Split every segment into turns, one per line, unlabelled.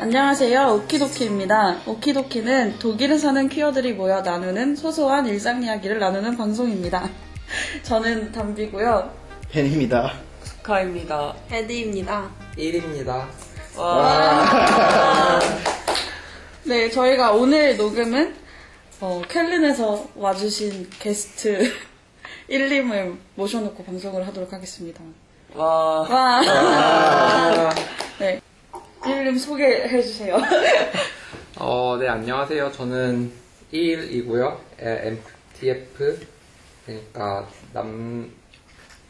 안녕하세요. 오키도키입니다. 오키도키는 독일에 사는 퀴어들이 모여 나누는 소소한 일상 이야기를 나누는 방송입니다. 저는 담비고요.
팬입니다.
카입니다.
헤드입니다.
1입니다.
네, 저희가 오늘 녹음은 어, 켈린에서 와주신 게스트 1, 2을 모셔놓고 방송을 하도록 하겠습니다.
와.
와. 네. 1님 소개해 주세요.
어, 네, 안녕하세요. 저는 1이고요. MTF. 그러니까, 남,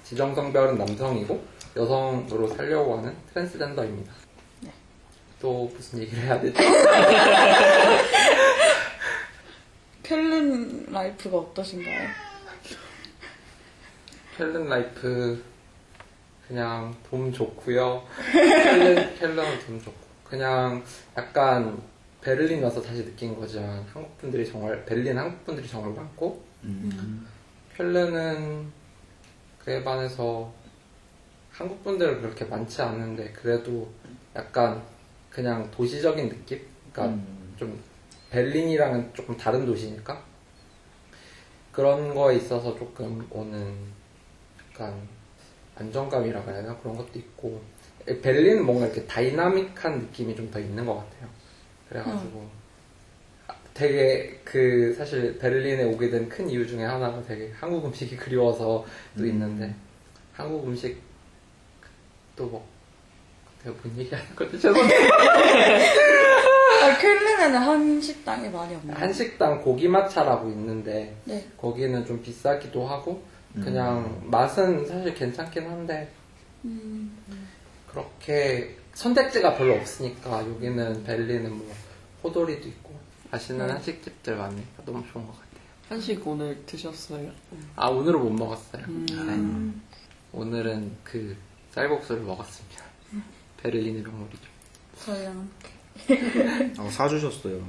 지정 성별은 남성이고, 여성으로 살려고 하는 트랜스젠더입니다. 또 무슨 얘기를 해야 되죠?
쾰른 life가 어떠신가요?
쾰른 life, 그냥 전 좋고요. 쾰른, 쾰른은 전 좋고. 그냥 약간 베를린 와서 다시 느낀 거지만 한국 분들이 정말, 베를린 한국 분들이 정말 많고, 쾰른은 그에 반해서 한국 분들은 그렇게 많지 않은데 그래도 약간 그냥 도시적인 느낌? 그러니까 좀 베를린이랑은 조금 다른 도시니까 그런 거에 있어서 조금 오는 약간 안정감이라고 해야 되나 그런 것도 있고 베를린은 뭔가 이렇게 다이나믹한 느낌이 좀 더 있는 것 같아요. 그래가지고 아, 되게 그 사실 베를린에 오게 된 큰 이유 중에 하나가 되게 한국 음식이 그리워서도 있는데 한국 음식 또 뭐 내가 뭔 얘기 하는 건지 죄송해요.
아, 켈린에는 한식당이 많이 없나요?
한식당 고기마차라고 있는데
네.
거기는 좀 비싸기도 하고 그냥 맛은 사실 괜찮긴 한데
음,
그렇게 선택지가 별로 없으니까 여기는 벨리는 뭐 호돌이도 있고 맛있는
네.
한식집들 많으니까 너무 좋은 것 같아요.
한식 오늘 드셨어요?
아 오늘은 못 먹었어요.
음.
오늘은 그 쌀국수를 먹었습니다. 베를린의 명물이죠.
저희랑.
아, 사주셨어요.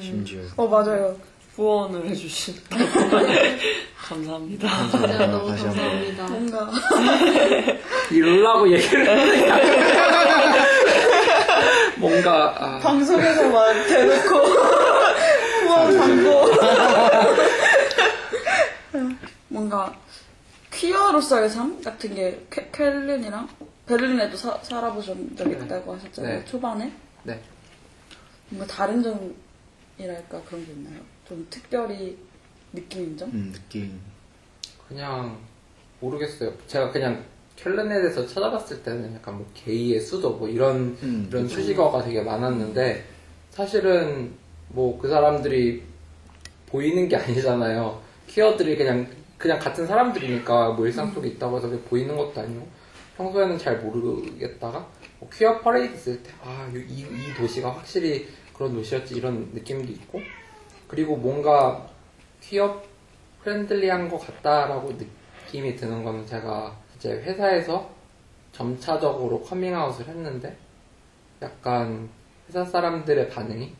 심지어.
어, 맞아요.
후원을 해주신 감사합니다.
진짜 너무
다시 한 번.
감사합니다.
뭔가.
이러려고 얘기를 하니까 뭔가 아,
방송에서만 대놓고 후원 광고. 뭔가 퀴어로서의 삶 같은 게 켈- 켈린이랑 베를린에도 사- 살아보신 적이
네.
있다고 하셨잖아요.
네.
초반에
네.
뭔가 다른 점이랄까 그런 게 있나요? 좀 특별히 느끼는 점?
음, 느낌.
그냥 모르겠어요. 제가 그냥 켈른에 대해서 찾아봤을 때는 약간 뭐 게이의 수도 뭐 이런
음,
이런 수식어가 되게 많았는데 사실은 뭐 그 사람들이 보이는 게 아니잖아요. queer들이 그냥 그냥 같은 사람들이니까 뭐 일상 속에 있다고 해서 보이는 것도 아니고 평소에는 잘 모르겠다가 뭐 퀴어 퍼레이드 있을 때 아 이 이 도시가 확실히 그런 도시였지 이런 느낌도 있고 그리고 뭔가 queer friendly한 것 같다라고 느낌이 드는 거는 제가 이제 회사에서 점차적으로 커밍아웃을 했는데 약간 회사 사람들의 반응이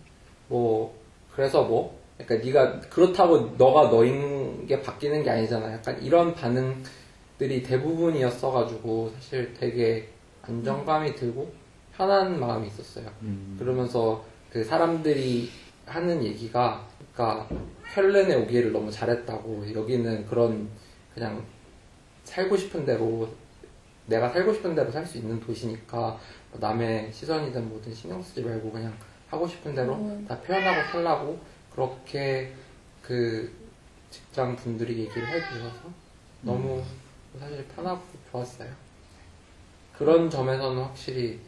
뭐 그래서 뭐 약간 네가 그렇다고 너가 너인 게 바뀌는 게 아니잖아 약간 이런 반응들이 대부분이었어가지고 사실 되게 안정감이 들고 편한 마음이 있었어요.
음.
그러면서 그 사람들이 하는 얘기가 그러니까 헬렌에 오기를 너무 잘했다고 여기는 그런 그냥 살고 싶은 대로 내가 살고 싶은 대로 살 수 있는 도시니까 남의 시선이든 뭐든 신경 쓰지 말고 그냥 하고 싶은 대로
음.
다 표현하고 살라고 그렇게 그 직장 분들이 얘기를 해주셔서 너무 사실 편하고 좋았어요. 그런 점에서는 확실히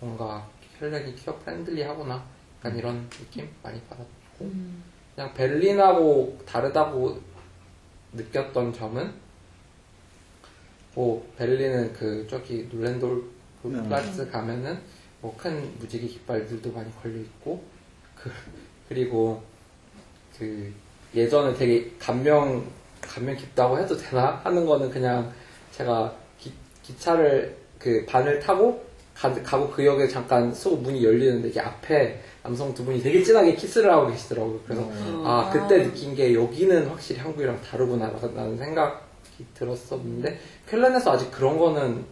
뭔가 헬렌이 퀴어 프렌들리하구나 약간 이런 느낌 많이 받았고 그냥 베를린하고 다르다고 느꼈던 점은 뭐 베를린은 그 저기 눌렌돌 그
음.
가면은 뭐 큰 무지개 깃발들도 많이 걸려 있고 그 그리고 그 예전에 되게 감명 감명 깊다고 해도 되나 하는 거는 그냥 제가 기, 기차를 그 반을 타고 가, 가고 그 역에 잠깐 쏘고 문이 열리는데 이게 앞에 남성 두 분이 되게 진하게 키스를 하고 계시더라고요. 그래서 아 그때 느낀 게 여기는 확실히 한국이랑 다르구나라는 생각이 들었었는데 쾰른에서 아직 그런 거는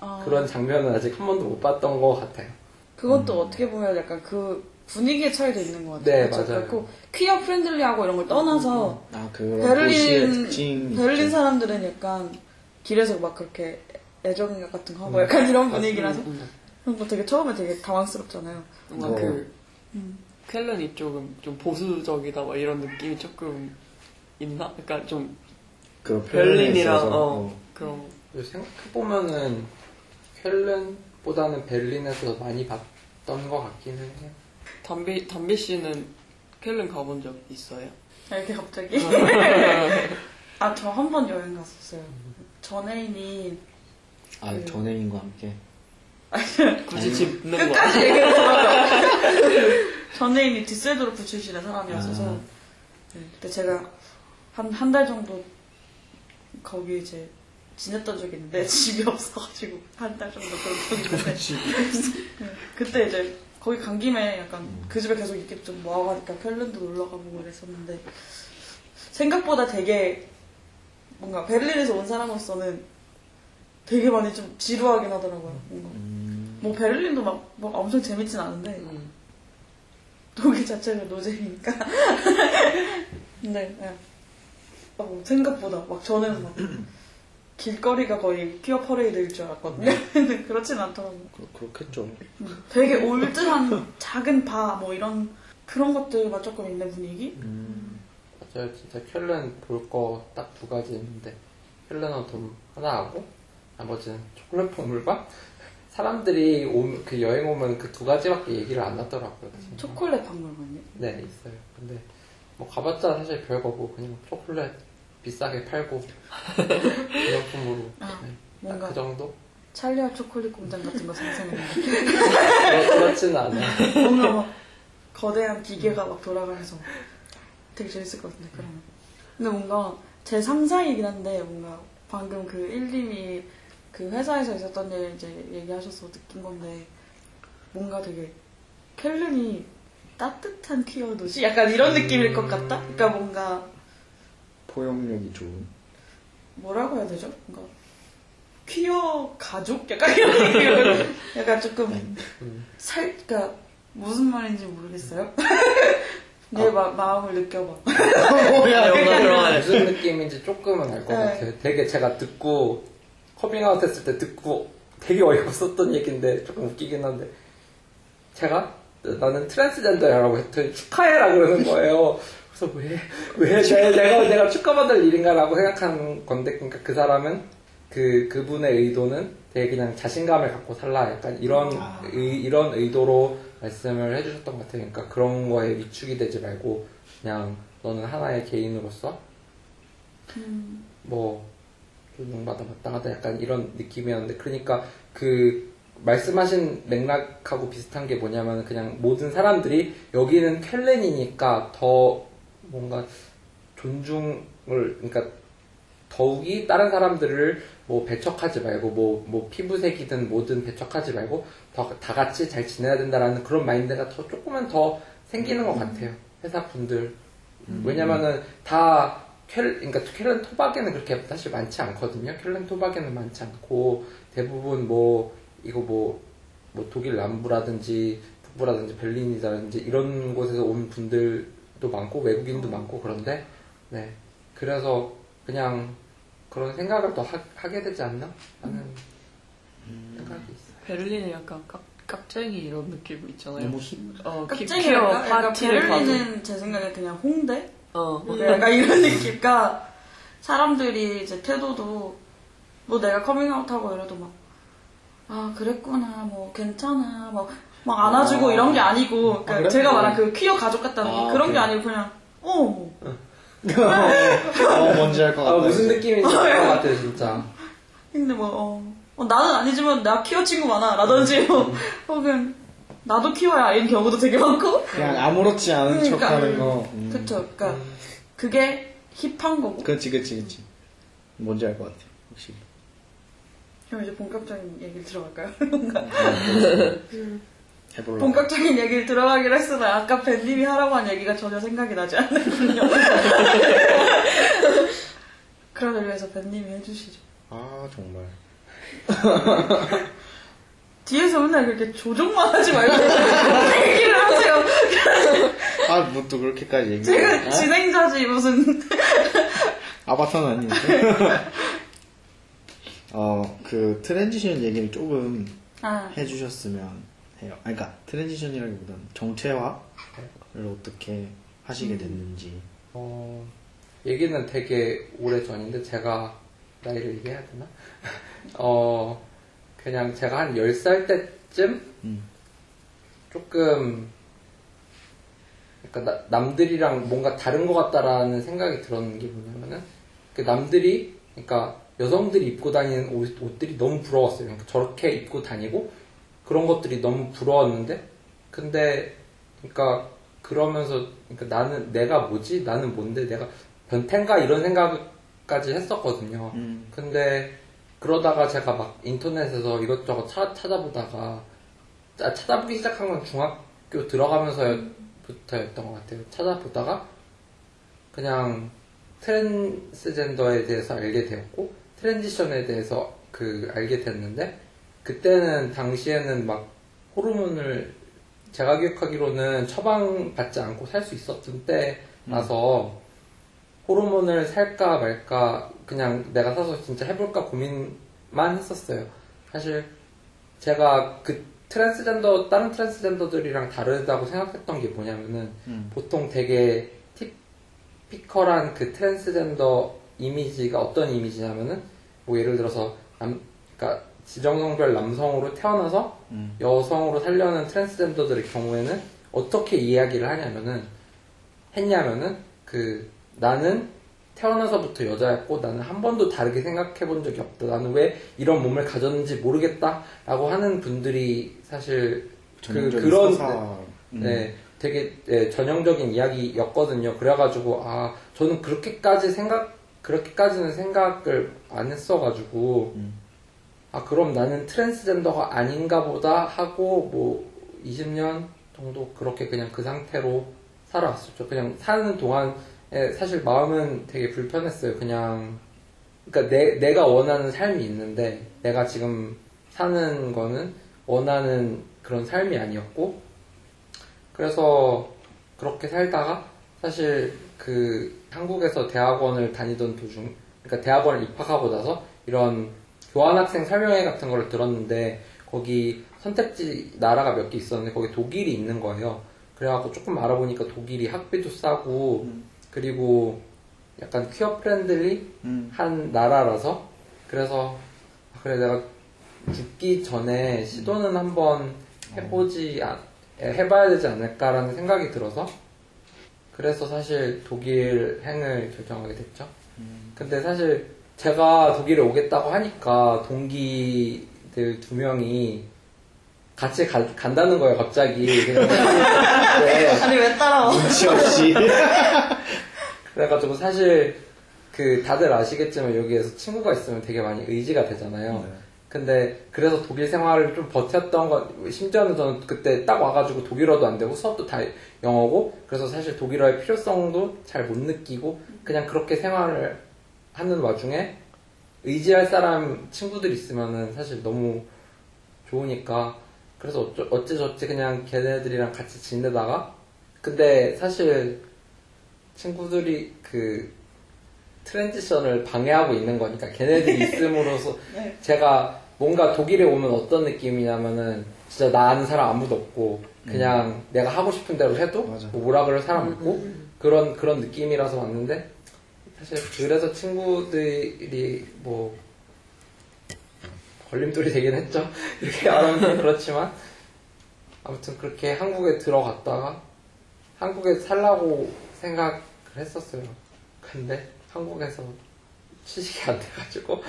아,
그런 장면은 아직 한 번도 못 봤던 것 같아요.
그것도 어떻게 보면 약간 그 분위기의 차이도 있는 것 같아요.
네,
그쵸?
맞아요.
그렇고 queer friendly하고 이런 걸 떠나서
아, 그런 도시의
베를린 베를린
있죠.
사람들은 약간 길에서 막 그렇게 애정행각 같은 거 하고 약간 이런 분위기라서 그런 거 되게 처음에 되게 당황스럽잖아요.
뭔가
어.
그
음.
켈른 이쪽은 좀 보수적이다 막 이런 느낌이 조금 있나? 그러니까 좀
그
베를린이랑
있어서,
어, 그런
생각해 보면은 켈른보다는 베를린에서 더 많이 봤던 것 같기는 해요.
담비 담비 씨는 켈른 가본 적 있어요?
아, 이렇게 갑자기 아 저 한 번 여행 갔었어요. 전애인이
아, 전애인과 함께.
굳이 짚는 거
끝까지 얘기를 들어요. 전애인이 디셀도르프 출신의 사람이었어서
아.
네, 그때 제가 한 한 달 정도 거기 이제 지냈던 적이 있는데 집이 없어가지고 한 달 정도 그런 적이 있는데 네, 그때 이제 거기 간 김에 약간 그 집에 계속 있기 좀 뭐하니까 켈른도 놀러 가보고 그랬었는데 생각보다 되게 뭔가 베를린에서 온 사람으로서는 되게 많이 좀 지루하긴 하더라고요. 뭔가
음,
뭐 베를린도 막, 막 엄청 재밌진 않은데
음.
독일 자체가 노잼이니까. 근데 예. 어, 생각보다 막 저는 막 길거리가 거의 퀴어 퍼레이드일 줄 알았거든요. 근데 그렇진 않더라고요.
그, 그렇겠죠.
음, 되게 올드한 작은 바 뭐 이런 그런 것들만 조금 있는 분위기?
음,
맞아요. 진짜 켈른 볼 거 딱 두 가지 있는데 켈른은 돈 하나 하고 나머지는 초콜릿 박물관? 사람들이 오- 그 여행 오면 그 두 가지밖에 얘기를 안 하더라고요. 진짜.
초콜릿 박물관이요?
네, 있어요. 근데 뭐 가봤자 사실 별거 뭐 그냥 초콜릿 비싸게 팔고 기념품으로
아,
네.
뭔가
그 정도?
찰리와 초콜릿 공장 같은 거 상상했는데
그렇- 그렇지는 않아요.
뭔가 막 거대한 기계가 막 돌아가면서 되게 재밌을 것 같은데 그러면 근데 뭔가 제 상상이긴 한데 뭔가 방금 그 1님이 그 회사에서 있었던 일 이제 얘기하셔서 느낀 건데 뭔가 되게 켈른이 따뜻한 퀴어 도시? 약간 이런 느낌일 것 같다? 그러니까 뭔가
포용력이 좋은.
뭐라고 해야 되죠? 뭔가 퀴어 가족? 약간 이런 느낌으로 약간 조금
음.
살, 그니까, 무슨 말인지 모르겠어요? 내 마, 마음을 느껴봐.
뭐야,
뭔가 돼.
무슨 느낌인지 조금은 알것
네.
같아요. 되게 제가 듣고 커밍아웃 했을 때 듣고 되게 어이없었던 얘기인데 조금 웃기긴 한데 제가 나는 트랜스젠더라고 했더니 축하해라 그러는 거예요. 그래서 왜, 왜 내, 내가, 내가 축하받을 일인가라고 생각한 건데, 그러니까 그 사람은 그, 그분의 의도는 되게 그냥 자신감을 갖고 살라. 약간 이런,
아.
의, 이런 의도로 말씀을 해주셨던 것 같아요. 그러니까 그런 거에 위축이 되지 말고, 그냥 너는 하나의 개인으로서
음,
뭐 존중받아 마땅하다 약간 이런 느낌이었는데 그러니까 그 말씀하신 맥락하고 비슷한 게 뭐냐면 그냥 모든 사람들이 여기는 켈렌이니까 더 뭔가 존중을 그러니까 더욱이 다른 사람들을 뭐 배척하지 말고 뭐, 뭐 피부색이든 뭐든 배척하지 말고 더 다 같이 잘 지내야 된다라는 그런 마인드가 더 조금은 더 생기는 것 같아요. 회사 분들. 왜냐면은 다 켈, 그러니까 켈른 토박에는 그렇게 사실 많지 않거든요. 켈른 토박에는 많지 않고 대부분 뭐 이거 뭐, 뭐 독일 남부라든지 북부라든지 berlin이라든지 이런 곳에서 온 분들도 많고 외국인도 많고 그런데 네 그래서 그냥 그런 생각을 더 하, 게 되지 않나 하는 생각이 있어요.
베를린은 약간 깍, 깍쟁이 이런 느낌 있잖아요.
너무 힙.
어,
약간
파티를
베를린은 제 생각에 그냥 홍대?
어,
약간 이런 느낌. 그러니까 사람들이 이제 태도도 뭐 내가 커밍아웃하고 이래도 막, 아, 그랬구나, 뭐, 괜찮아, 막, 막 안아주고
아.
이런 게 아니고, 그러니까
아, 그래?
제가 말한 그 퀴어 가족 같다는 게
아,
그런 게
오케이.
아니고 그냥, 어, 뭐.
어, 뭔지
알것아
같아.
무슨 느낌인지 알 것 같아요 진짜.
근데 뭐, 어, 어, 나는 아니지만 나 퀴어 친구 많아. 라든지, 뭐, 혹은, 나도 퀴어야. 아닌 경우도 되게 많고.
그냥 아무렇지 않은
그러니까,
척 하는
음,
거. 음.
그쵸. 그니까, 그게 힙한 거고.
그치, 그치, 그치. 뭔지 알 것 같아. 확실히.
그럼 이제 본격적인 얘기를 들어갈까요?
해볼라.
본격적인 얘기를 들어가기로 했으나 아까 벤님이 하라고 한 얘기가 전혀 생각이 나지 않는군요. 그런 의미에서 벤님이 해주시죠.
아, 정말.
뒤에서 맨날 그렇게 조종만 하지 말고 얘기를 하세요.
아, 뭐 또 그렇게까지 얘기해.
제가 진행자지 무슨
아바타는 아닌데. 어, 그 transition 얘기를 조금
아
해주셨으면 해요. 아니, 그러니까 transition이라기보다는 정체화를 어떻게 하시게 됐는지.
어, 얘기는 되게 오래 전인데 제가 나이를 얘기해야 되나? 어, 그냥 제가 한 10살 때쯤
음.
조금 그러니까 나- 남들이랑 뭔가 다른 것 같다라는 생각이 들었는 게 뭐냐면은 그 남들이 그러니까 여성들이 입고 다니는 옷, 옷들이 너무 부러웠어요. 그러니까 저렇게 입고 다니고 그런 것들이 너무 부러웠는데 근데 그러니까 그러면서 그러니까 나는 내가 뭐지? 나는 뭔데? 내가 변태인가 이런 생각까지 했었거든요.
음.
근데 그러다가 제가 막 인터넷에서 이것저것 차, 찾아보다가 아, 찾아보기 시작한 건 중학교 들어가면서부터였던 것 같아요. 찾아보다가 그냥 트랜스젠더에 대해서 알게 되었고 transition에 대해서 그 알게 됐는데 그때는 당시에는 막 호르몬을 제가 기억하기로는 처방받지 않고 살 수 있었던 때라서 호르몬을 살까 말까 그냥 내가 사서 진짜 해볼까 고민만 했었어요. 사실 제가 그 트랜스젠더 다른 트랜스젠더들이랑 다르다고 생각했던 게 뭐냐면은
음.
보통 되게 typical한 그 트랜스젠더 이미지가 어떤 이미지냐면은 뭐 예를 들어서 남 그러니까 지정성별 남성으로 태어나서
음.
여성으로 살려는 트랜스젠더들의 경우에는 어떻게 이야기를 하냐면은 했냐면은 그 나는 태어나서부터 여자였고 나는 한 번도 다르게 생각해 본 적이 없다. 나는 왜 이런 몸을 가졌는지 모르겠다 라고 하는 분들이 사실 그 그런
서사. 음.
네, 되게 네, 전형적인 이야기였거든요. 그래가지고 아 저는 그렇게까지 생각 그렇게까지는 생각을 안 했어가지고
음.
아 그럼 나는 트랜스젠더가 아닌가 보다 하고 뭐 20년 정도 그렇게 그냥 그 상태로 살아왔었죠. 그냥 사는 동안 에 사실 마음은 되게 불편했어요. 그냥 그러니까 내, 내가 원하는 삶이 있는데 내가 지금 사는 거는 원하는 그런 삶이 아니었고 그래서 그렇게 살다가 사실 그 한국에서 대학원을 다니던 도중 그러니까 대학원을 입학하고 나서 이런 교환학생 설명회 같은 걸 들었는데 거기 선택지 나라가 몇 개 있었는데 거기 독일이 있는 거예요. 그래갖고 조금 알아보니까 독일이 학비도 싸고
음.
그리고 약간 queer friendly
음.
한 나라라서 그래서 아, 그래 내가 죽기 전에 시도는 한번 해보지 않- 해봐야 되지 않을까라는 생각이 들어서 그래서 사실 독일 행을 결정하게 됐죠. 근데 사실 제가 독일에 오겠다고 하니까 동기들 두 명이 같이 가- 간다는 거예요 갑자기. 네.
아니 왜 따라와?
눈치 없이.
그래가지고 사실 그 다들 아시겠지만 여기에서 친구가 있으면 되게 많이 의지가 되잖아요.
네.
근데 그래서 독일 생활을 좀 버텼던 건 심지어는 저는 그때 딱 와가지고 독일어도 안 되고 수업도 다 영어고 그래서 사실 독일어의 필요성도 잘 못 느끼고 그냥 그렇게 생활을 하는 와중에 의지할 사람 친구들 있으면은 사실 너무 좋으니까 그래서 어쩌, 어째저째 그냥 걔네들이랑 같이 지내다가 근데 사실 친구들이 그 트랜지션을 방해하고 있는 거니까 걔네들이 있음으로써
네.
제가 뭔가 독일에 오면 어떤 느낌이냐면은 진짜 나 아는 사람 아무도 없고 그냥 내가 하고 싶은 대로 해도. 뭐 뭐라 그럴 사람 없고 그런 그런 느낌이라서 왔는데 사실 그래서 친구들이 뭐 걸림돌이 되긴 했죠 이렇게 말하면 그렇지만 아무튼 그렇게 한국에 들어갔다가 한국에 살라고 생각을 했었어요 근데 한국에서 취직이 안 돼가지고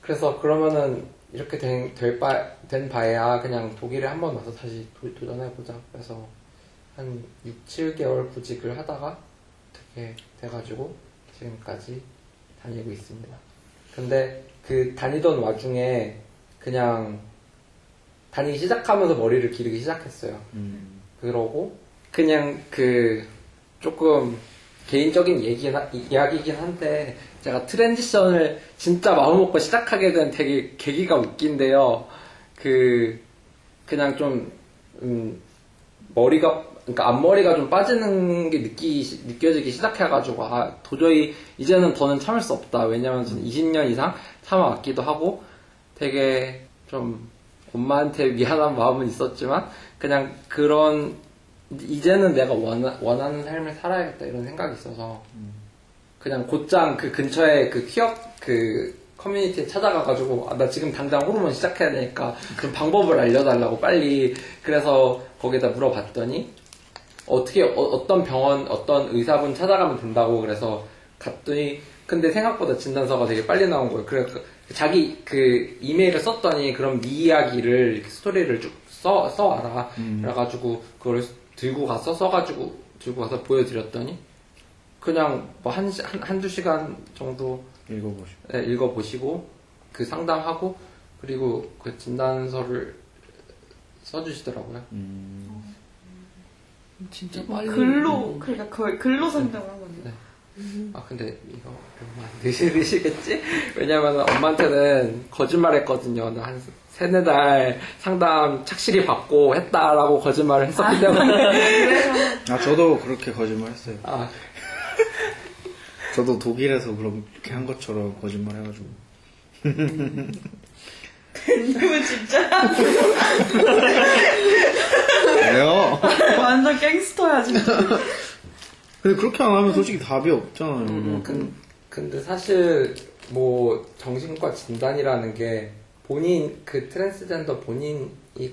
그래서 그러면은 이렇게 된, 될 바, 된 바에야 그냥 독일에 한 번 와서 다시 도, 도전해보자. 그래서 한 6, 7개월 구직을 하다가 어떻게 돼가지고 지금까지 다니고 있습니다. 근데 그 다니던 와중에 그냥 다니기 시작하면서 머리를 기르기 시작했어요.
음.
그러고 그냥 그 조금 개인적인 얘기 이야기긴 한데 제가 트랜지션을 진짜 마음 먹고 시작하게 된 되게 계기가 웃긴데요. 그 그냥 좀 음, 머리가 그러니까 앞머리가 좀 빠지는 게 느끼 느껴지기 시작해가지고 아 도저히 이제는 더는 참을 수 없다 왜냐면 저는 20년 이상 참아왔기도 하고 되게 좀 엄마한테 미안한 마음은 있었지만 그냥 그런 이제는 내가 원하, 원하는 삶을 살아야겠다 이런 생각이 있어서 그냥 곧장 그 근처에 그 퀴어 그 커뮤니티에 찾아가가지고 아, 나 지금 당장 호르몬 시작해야 되니까 좀 방법을 알려달라고 빨리 그래서 거기다 물어봤더니 어떻게 어, 떤 병원 어떤 의사분 찾아가면 된다고 그래서 갔더니 근데 생각보다 진단서가 되게 빨리 나온 거예요. 그래 서 자기 그 이메일을 썼더니 그럼 네 이야기를 이렇게 스토리를 쭉 써 써와라. 그래가지고 그걸 들고 가서 써가지고 들고 가서 보여드렸더니 그냥 뭐 한 한, 한두 시간 정도
읽어보시고.
네, 읽어보시고 그 상담하고 그리고 그 진단서를 써주시더라고요.
음,
진짜 빨리.
글로 그러니까 거의 글로 상담을 한 건데.
네. 아 근데 이거 얼마 안 드시겠지? 왜냐면 엄마한테는 거짓말했거든요. 나한 세네 달 상담 착실히 받고 했다라고 거짓말을 했었기 때문에
아, 저도 그렇게 거짓말 했어요.
아
저도 독일에서 그렇게 한 것처럼 거짓말 해가지고.
댄님은 진짜
왜요?
완전 갱스터야 진짜.
근데 그렇게 안 하면 솔직히 답이 없잖아요.
음, 근, 근데 사실 뭐 정신과 진단이라는 게 본인 그 트랜스젠더 본인이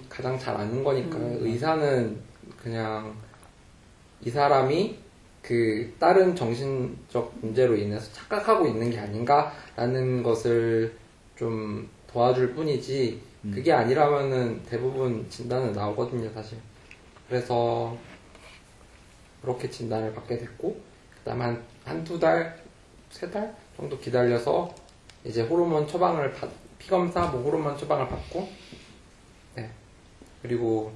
가장 잘 아는 거니까 의사는 그냥 이 사람이 그 다른 정신적 문제로 인해서 착각하고 있는 게 아닌가라는 것을 좀 도와줄 뿐이지 그게 아니라면은 대부분 진단은 나오거든요 사실. 그래서 그렇게 진단을 받게 됐고 그다음 한 한두 달, 세 달 정도 기다려서 이제 호르몬 처방을 받, 피검사 뭐 호르몬 처방을 받고 네 그리고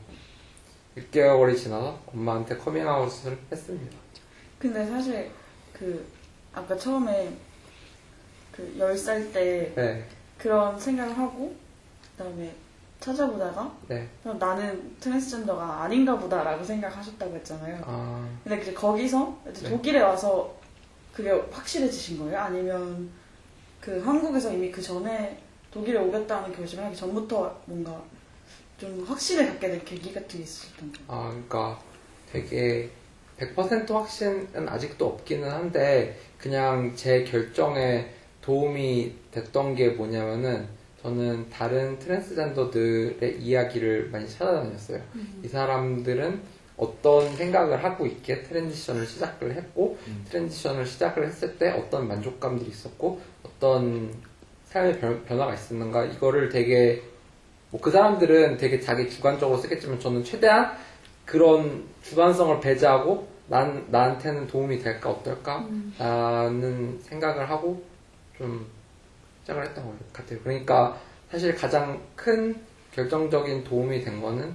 6개월이 지나서 엄마한테 커밍아웃을 했습니다.
근데 사실 그 아까 처음에 그 10살 때
네,
그런 생각을 하고 그다음에 찾아보다가
네.
그럼 나는 트랜스젠더가 아닌가 보다라고 생각하셨다고 했잖아요.
아,
근데 이제 거기서 이제
네.
독일에 와서 그게 확실해지신 거예요? 아니면 그 한국에서 이미 그 전에 독일에 오겠다는 결심을 하기 전부터 뭔가 좀 확신을 갖게 된 계기 같은 게 있었던 거예요?
아, 그러니까 되게 100% 확신은 아직도 없기는 한데 그냥 제 결정에 도움이 됐던 게 뭐냐면은 저는 다른 트랜스젠더들의 이야기를 많이 찾아다녔어요. 이 사람들은 어떤 생각을 하고 있게 transition을 시작을 했고 transition을 시작을 했을 때 어떤 만족감들이 있었고 어떤 삶의 변, 변화가 있었는가 이거를 되게 뭐 그 사람들은 되게 자기 주관적으로 쓰겠지만 저는 최대한 그런 주관성을 배제하고 난 나한테는 도움이 될까 어떨까? 라는 생각을 하고 좀 시작을 했던 것 같아요. 그러니까 사실 가장 큰 결정적인 도움이 된 거는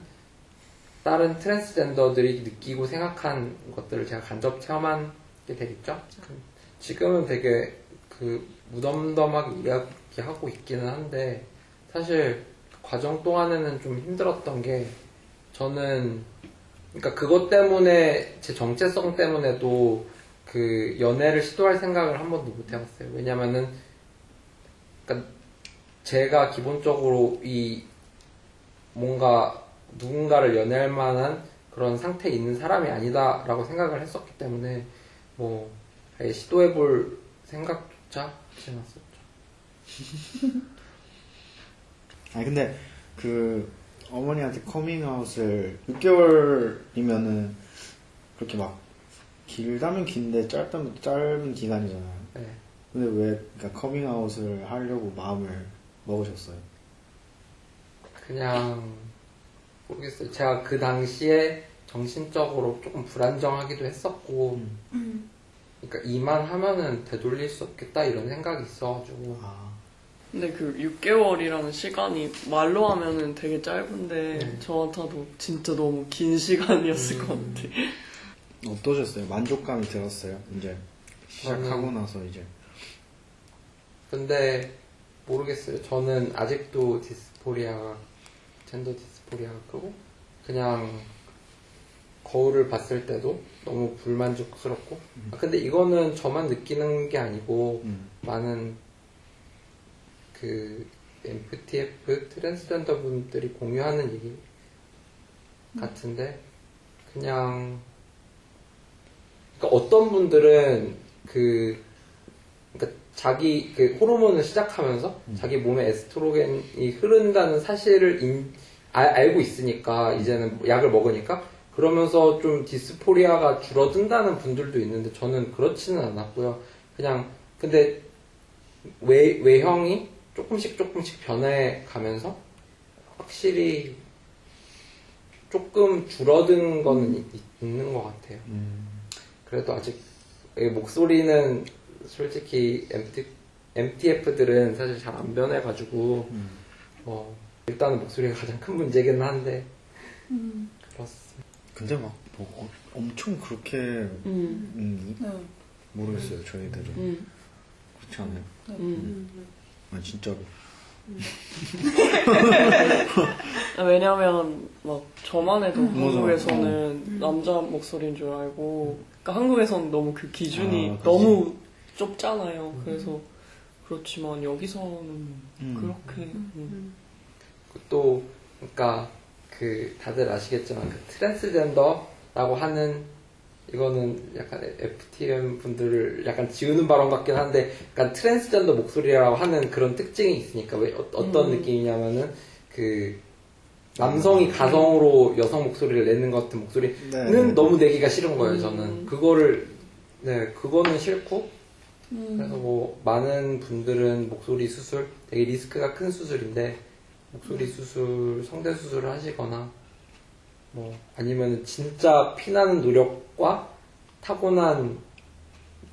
다른 트랜스젠더들이 느끼고 생각한 것들을 제가 간접 체험한 게 되겠죠. 그- 지금은 되게 그 무덤덤하게 이야기하고 있기는 한데 사실 그 과정 동안에는 좀 힘들었던 게 저는 그러니까 그것 때문에 제 정체성 때문에도 그 연애를 시도할 생각을 한 번도 못 해봤어요. 왜냐면은 그러니까 제가 기본적으로 이 뭔가 누군가를 연애할 만한 그런 상태에 있는 사람이 아니다라고 생각을 했었기 때문에 뭐 아예 시도해볼 생각조차 하지 않았었죠.
아니 근데 그 어머니한테 커밍아웃을 6개월이면은 그렇게 막 길다면 긴데 짧다면 짧은 기간이잖아요.
네.
근데 왜 그러니까 커밍아웃을 하려고 마음을 먹으셨어요?
그냥 모르겠어요. 제가 그 당시에 정신적으로 조금 불안정하기도 했었고, 그러니까 이만 하면은 되돌릴 수 없겠다 이런 생각이 있어가지고,
아,
근데 그 6개월이라는 시간이 말로 하면은 되게 짧은데
네.
저한테도 진짜 너무 긴 시간이었을
음.
것 같아.
어떠셨어요? 만족감이 들었어요? 이제 시작하고
저는-
나서 이제
근데 모르겠어요. 저는 아직도 dysphoria가 gender dysphoria가 크고 그냥 거울을 봤을 때도 너무 불만족스럽고 아, 근데 이거는 저만 느끼는 게 아니고
음.
많은 그 MTF 트랜스젠더 분들이 공유하는 얘기 같은데 그냥 그러니까 어떤 분들은 그 그러니까 자기 그 호르몬을 시작하면서 자기 몸에 에스트로겐이 흐른다는 사실을 인- 알- 알고 있으니까 이제는 약을 먹으니까 그러면서 좀 디스포리아가 줄어든다는 분들도 있는데 저는 그렇지는 않았고요. 그냥 근데 외 외형이 조금씩 조금씩 변해 가면서 확실히 조금 줄어든 거는 있- 있는 것 같아요.
음.
그래도 아직 이 목소리는 솔직히 MT, MTF들은 사실 잘 안 변해가지고
음.
뭐 일단은 목소리가 가장 큰 문제긴 한데
음.
그렇습니다.
근데 막 뭐, 어, 엄청 그렇게
음.
음,
네.
모르겠어요 저희들은
음.
그렇지 않아요?
음.
아 진짜로
아, 왜냐면 막 저만 해도. 한국에서는 남자 목소리인 줄 알고 그러니까 한국에서는 너무 그 기준이
아.
너무 좁잖아요. 그래서 그렇지만 여기서는
음.
그렇게 음.
또 그러니까 그 다들 아시겠지만 그 트랜스젠더라고 하는 이거는 약간 FTM 분들을 약간 지우는 발언 같긴 한데 약간 트랜스젠더 목소리라고 하는 그런 특징이 있으니까 왜 어, 떤
음.
느낌이냐면은 그 남성이 가성으로 여성 목소리를 내는 것 같은 목소리는
네.
너무 내기가 싫은 거예요 저는
음.
그거를 네 그거는 싫고
음.
그래서 뭐 많은 분들은 목소리 수술 되게 리스크가 큰 수술인데 목소리 수술 성대 수술을 하시거나 뭐 아니면 진짜 피나는 노력과 타고난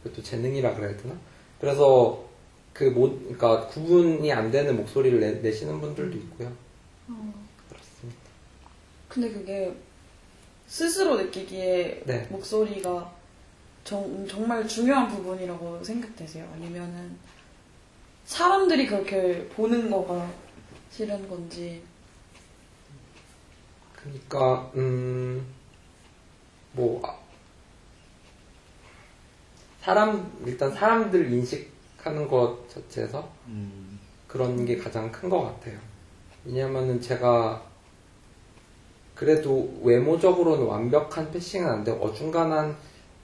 그것도 재능이라 그래야 되나 그래서 그 모, 그러니까 구분이 안 되는 목소리를 내, 내시는 분들도 있고요
어.
그렇습니다
근데 그게 스스로 느끼기에
네.
목소리가 정, 정말 중요한 부분이라고 생각되세요? 아니면은 사람들이 그렇게 보는 거가 싫은 건지
그러니까 음뭐 아, 사람 일단 사람들 인식하는 것 자체에서
음.
그런 게 가장 큰 것 같아요. 왜냐면은 제가 그래도 외모적으로는 완벽한 패싱은 안 되고 어중간한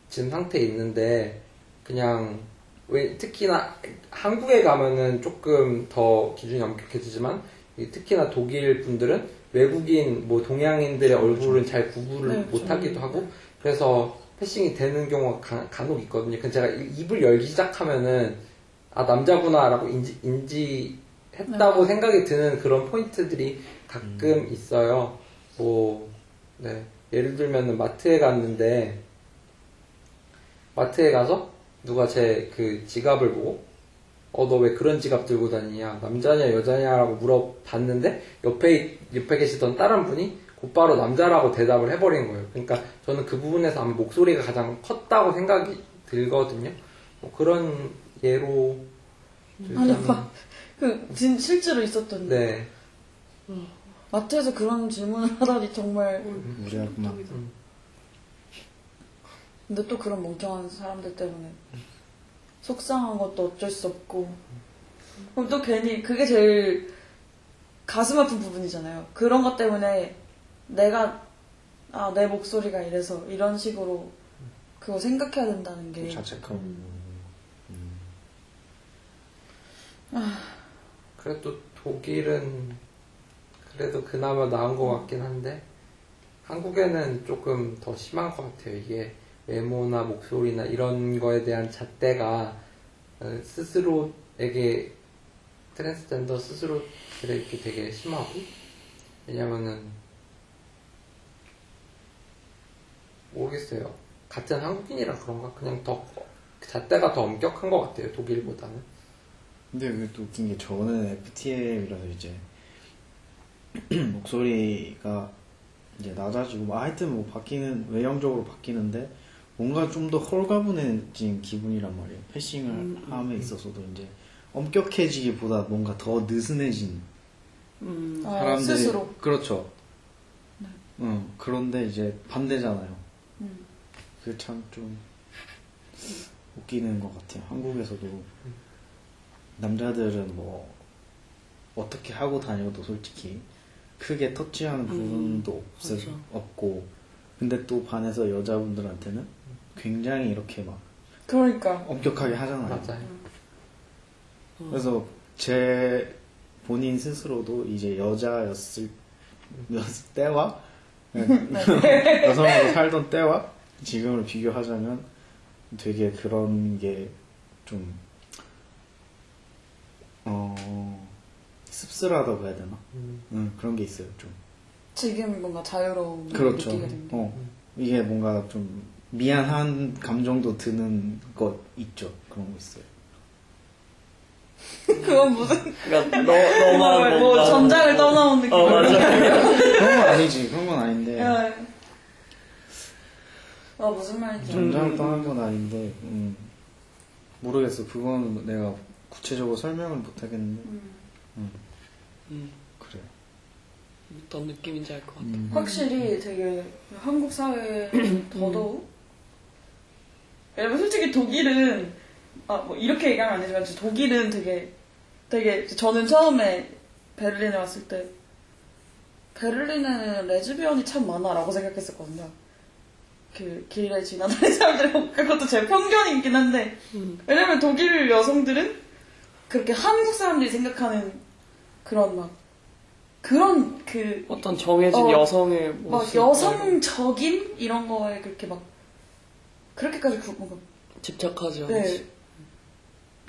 진 상태에 있는데 그냥 왜 특히나 한국에 가면은 조금 더 기준이 엄격해지지만 이 특히나 독일 분들은 외국인 뭐 동양인들의 얼굴은 잘 구분을
네,
못하기도
좀.
하고 그래서 패싱이 되는 경우가 가- 간혹 있거든요. 근데 제가 이- 입을 열기 시작하면은 아 남자구나라고 인지 인지했다고
네.
생각이 드는 그런 포인트들이 가끔
음.
있어요. 뭐 네. 예를 들면은 마트에 갔는데 마트에 가서 누가 제 그 지갑을 보고 어 너 왜 그런 지갑 들고 다니냐 남자냐 여자냐라고 물어봤는데 옆에 옆에 계시던 다른 분이 곧바로 남자라고 대답을 해버린 거예요. 그러니까 저는 그 부분에서 아마 목소리가 가장 컸다고 생각이 들거든요. 뭐 그런 예로
아니
들자면-
막그 진, 실제로 있었던
네.
마트에서 그런 질문을 하다니 정말
무리하구만
음.
근데 또 그런 멍청한 사람들 때문에 속상한 것도 어쩔 수 없고. 그럼 또 괜히 그게 제일 가슴 아픈 부분이잖아요. 그런 것 때문에 내가 아 내 목소리가 이래서 이런 식으로 그거 생각해야 된다는 게.
자책하고 음.
그래도 독일은 그래도 그나마 나은 것 같긴 한데 한국에는 조금 더 심한 것 같아요. 이게 외모나 목소리나 이런 거에 대한 잣대가 어, 스스로에게 트랜스젠더 스스로들에게 되게 심하고 왜냐면은 모르겠어요. 같은 한국인이라 그런가 그냥 더 잣대가 더 엄격한 것 같아요. 독일보다는.
근데 그게 또 웃긴 게 저는 FTM이라서 이제 목소리가 이제 낮아지고 뭐 하여튼 뭐 바뀌는 외형적으로 바뀌는데 뭔가 좀 더 홀가분해진 기분이란 말이에요. 패싱을
음, 음,
함에 있어서도 이제 엄격해지기보다 뭔가 더 느슨해진
음.
아,
사람들이
스스로.
그렇죠.
네.
응, 그런데 이제 반대잖아요.
음.
그게 참 좀 웃기는 것 같아요. 한국에서도 남자들은 뭐 어떻게 하고 다녀도 솔직히 크게 터치하는 부분도 없을,
맞아.
없고 근데 또 반에서 여자분들한테는 굉장히 이렇게 막
그러니까.
엄격하게 하잖아요.
맞아요.
그래서 제 본인 스스로도 이제 여자였을 였을 때와 여성으로 살던 때와 지금을 비교하자면 되게 그런 게좀 어, 씁쓸하다고 해야 되나?
음.
응, 그런 게 있어요, 좀.
지금 뭔가 자유로움
그렇죠.
느끼게 됩니다.
어, 이게 뭔가 좀 미안한 감정도 드는 것 있죠. 그런 거 있어요.
그건 무슨
그러니까 너, 너만
뭐
뭔가-
전장을 떠나온 느낌.
어, 맞아.
그런 건 아니지. 그런 건 아닌데.
야. 아 무슨 말인지.
전장을 떠난 건 아닌데, 음, 모르겠어. 그건 내가 구체적으로 설명을 못 하겠는데,
음.
음,
그래.
어떤 느낌인지 알 것 같아.
음.
확실히 되게 한국 사회에 더더욱 왜냐면 솔직히 독일은 아 뭐 이렇게 얘기하면 안 되지만 독일은 되게 되게 저는 처음에 베를린에 왔을 때 베를린에는 레즈비언이 참 많아라고 생각했었거든요. 그 길에 지나다니는 사람들이 그것도 제 편견이긴 한데
음.
왜냐면 독일 여성들은 그렇게 한국 사람들이 생각하는 그런 막 그런 그
어떤 정해진
어,
여성의
막
모습.
여성적인 이런 거에 그렇게 막 그렇게까지 구, 뭔가
집착하지 않지.
네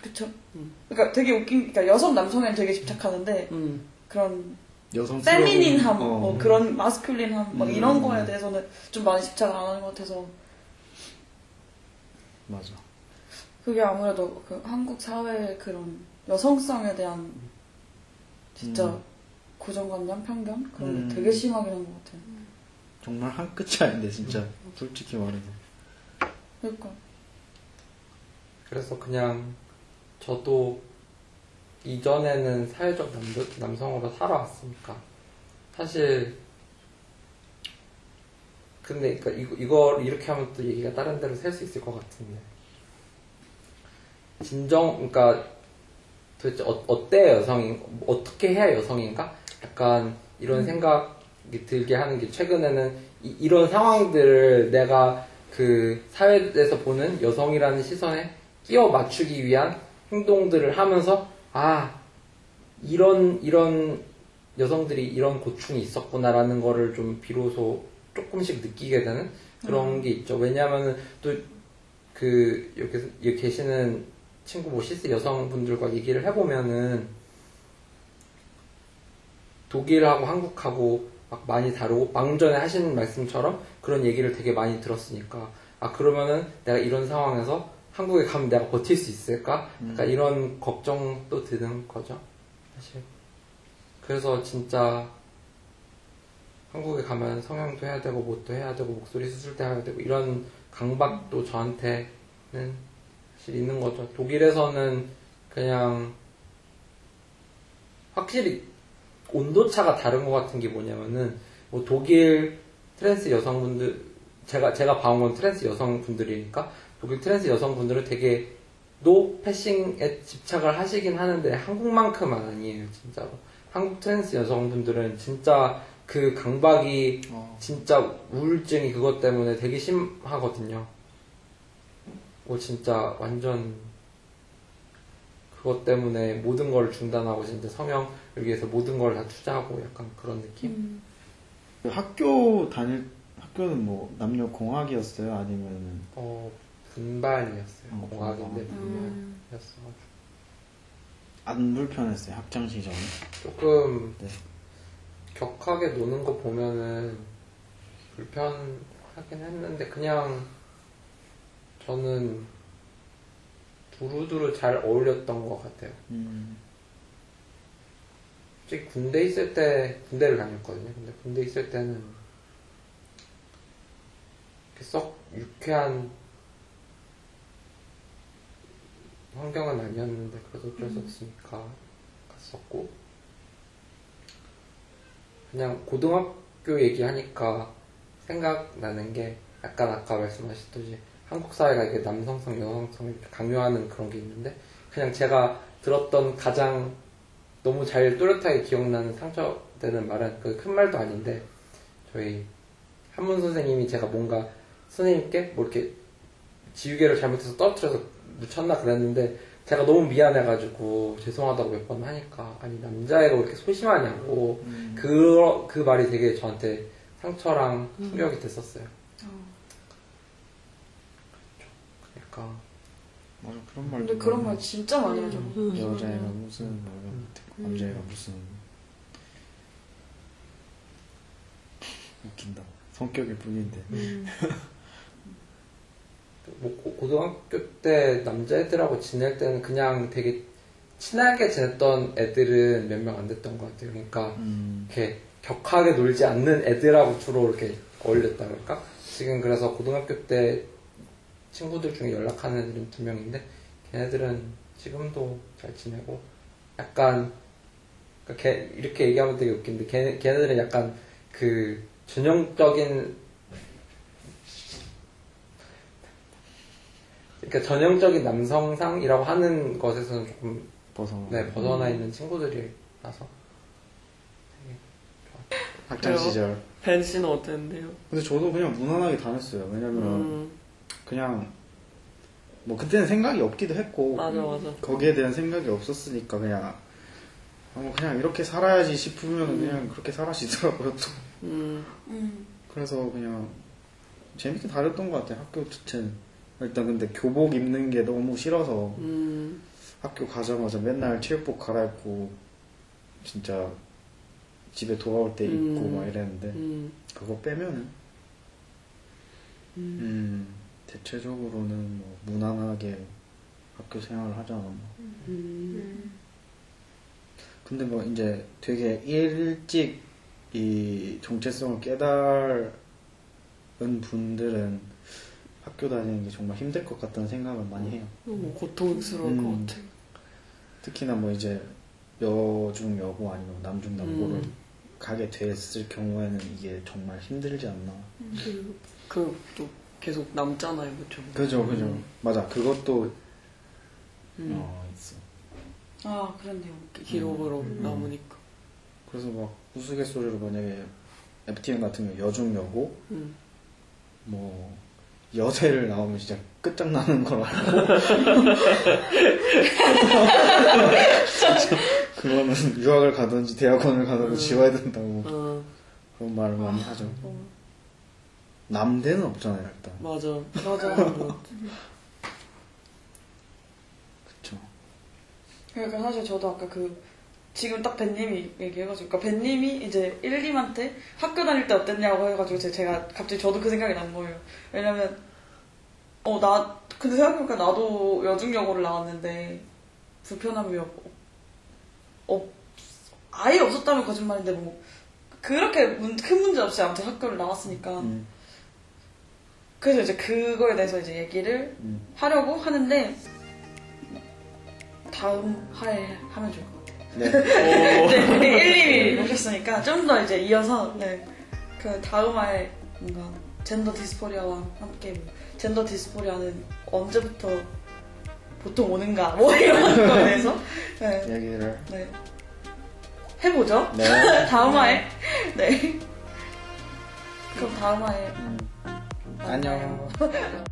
그쵸
음.
그러니까 되게 웃긴 그러니까 여성 남성에는 되게 집착하는데
음.
그런
여성
페미닌함
어.
뭐 그런 마스큘린함 막
음.
이런 거에 대해서는 좀 많이 집착을 안 하는 것 같아서
맞아.
그게 아무래도 그 한국 사회의 그런 여성성에 대한 진짜
음.
고정관념 편견 그런
음.
게 되게 심하긴 한것 같아요
정말 한 끝이 아닌데, 진짜. 솔직히 말해서.
그러니까.
그래서 그냥 저도 이전에는 사회적 남, 남성으로 살아왔으니까. 사실 근데 그러니까 이거, 이걸 이렇게 하면 또 얘기가 다른 데로 셀 수 있을 것 같은데. 진정 그러니까 도대체 어, 어때 여성인 어떻게 해야 여성인가? 약간 이런 생각이 들게 하는 게 최근에는 이, 런 상황들을 내가 그 사회에서 보는 여성이라는 시선에 끼워 맞추기 위한 행동들을 하면서 아 이런 이런 여성들이 이런 고충이 있었구나라는 거를 좀 비로소 조금씩 느끼게 되는 그런 게 있죠. 왜냐하면 또그 여기 여기 계시는 친구 뭐 시스 여성분들과 얘기를 해보면은 독일하고 한국하고 막 많이 다르고 방금 전에 하신 말씀처럼 그런 얘기를 되게 많이 들었으니까 아 그러면은 내가 이런 상황에서 한국에 가면 내가 버틸 수 있을까? 약간 이런 걱정도 드는 거죠 사실. 그래서 진짜 한국에 가면 성형도 해야 되고 뭣도 해야 되고 목소리 수술도 해야 되고 이런 강박도 저한테는 사실 있는 거죠. 독일에서는 그냥 확실히 온도차가 다른 것 같은 게 뭐냐면은 뭐 독일 트랜스 여성분들 제가 제가 봐온 건 트랜스 여성분들이니까 독일 트랜스 여성분들은 되게 노 passing에 집착을 하시긴 하는데 한국만큼은 아니에요 진짜로 한국 트랜스 여성분들은 진짜 그 강박이
어.
진짜 우울증이 그것 때문에 되게 심하거든요. 뭐 진짜 완전 그것 때문에 모든 걸 중단하고 진짜 성형을 위해서 모든 걸 다 투자하고 약간 그런 느낌?
그 학교 다닐, 학교는 뭐 남녀 공학이었어요? 아니면은
어 분반이었어요.
어,
공학인데
음.
분반이었어.
안 불편했어요? 학창 시절에?
조금
네.
격하게 노는 거 보면은 불편하긴 했는데 그냥 저는 두루두루 잘 어울렸던 것 같아요.
음.
솔직히 군대 있을 때 군대를 다녔거든요. 근데 군대 있을 때는 이렇게 썩 유쾌한 환경은 아니었는데 그래도 어쩔 수 없으니까 갔었고 그냥 고등학교 얘기하니까 생각나는 게 약간 아까 말씀하셨듯이 한국 사회가 이게 남성성, 여성성을 강요하는 그런 게 있는데 그냥 제가 들었던 가장 너무 잘 또렷하게 기억나는 상처되는 말은 그 큰 말도 아닌데 저희 한문 선생님이 제가 뭔가 선생님께 뭐 이렇게 지우개를 잘못해서 떨어뜨려서 묻혔나 그랬는데 제가 너무 미안해가지고 죄송하다고 몇 번 하니까 아니 남자애가 왜 이렇게 소심하냐고
음.
그, 그 말이 되게 저한테 상처랑 충격이 됐었어요. 그러니까
맞아 그런 말도
근데 그런. 말 진짜 많이 하죠.
음.
여자애가 무슨 뭐 남자애가 무슨 웃긴다 성격일 뿐인데
음.
뭐 고- 고등학교 때 남자애들하고 지낼 때는 그냥 되게 친하게 지냈던 애들은 몇 명 안 됐던 것 같아요. 그러니까
음.
이렇게 격하게 놀지 않는 애들하고 주로 이렇게 어울렸다 그럴까? 지금 그래서 고등학교 때 친구들 중에 연락하는 애들은 두 명인데 걔네들은 지금도 잘 지내고 약간 그러니까 걔- 이렇게 얘기하면 되게 웃긴데 걔, 걔네들은 약간 그 전형적인 그러니까 전형적인 남성상이라고 하는 것에서는 조금
벗어나
네, 벗어나 있는 친구들이라서
학창
그래요?
시절
벤 씨는 어땠는데요?
근데 저도 그냥 무난하게 다녔어요 왜냐면
음,
그냥 뭐 그때는 생각이 없기도 했고
맞아 맞아.
거기에 대한 생각이 없었으니까 그냥 아, 뭐 그냥 이렇게 살아야지 싶으면
음.
그냥 그렇게 살아지더라고요 또
음,
음.
그래서 그냥 재밌게 다녔던 것 같아요 학교 자체는 일단 근데 교복 입는 게 너무 싫어서
음,
학교 가자마자 맨날 체육복 갈아입고 진짜 집에 돌아올 때 입고
음.
막 이랬는데
음,
그거 빼면은
음.
음 대체적으로는 뭐 무난하게 학교 생활을 하지 않았나
음.
근데 뭐 이제 되게 일찍 이 정체성을 깨달은 분들은 학교 다니는 게 정말 힘들 것 같다는 생각을 많이 해요.
너무 고통스러울
음.
것 같아.
특히나 뭐 이제 여중 여고 아니면 남중 남고를
음.
가게 됐을 경우에는 이게 정말 힘들지 않나.
그또 계속 남잖아요, 그쵸?
그죠, 그죠.
음.
맞아. 그것도
음.
어.
아, 그렇네요.
기록으로
음.
남으니까.
그래서 막 우스갯소리로 만약에 FTN 같은 경우 여중 여고
음.
뭐 여대를 나오면 진짜 끝장나는 걸 알고 그거는 유학을 가든지 대학원을 가든지
음.
지워야 된다고
어,
그런 말을 많이 하죠
어,
남대는 없잖아요 일단
맞아.
맞아.
그쵸
그러니까 사실 저도 아까 그 지금 딱 벤님이 얘기해가지고 그러니까 벤님이 이제 1, 2한테 학교 다닐 때 어땠냐고 해가지고 제- 제가 갑자기 저도 그 생각이 난 거예요. 왜냐면 어 나 근데 생각해보니까 나도 여중여고를 나왔는데 불편함이 없, 없 아예 없었다면 거짓말인데 뭐 그렇게 문- 큰 문제 없이 아무튼 학교를 나왔으니까
음,
그래서 이제 그거에 대해서 이제 얘기를
음.
하려고 하는데 다음 화에 하면 좋을 것 같아요.
네
네, 1, 2위 오셨으니까 좀 더 이제 이어서 네, 그 다음 화에 뭔가 젠더 디스포리아와 함께 뭐 젠더 디스포리아는 언제부터 보통 오는가 뭐 이런 거에 대해서 네,
얘기를
네. 해보죠.
네
다음 화에 네. 그럼 다음 화에
음.
만나요.
안녕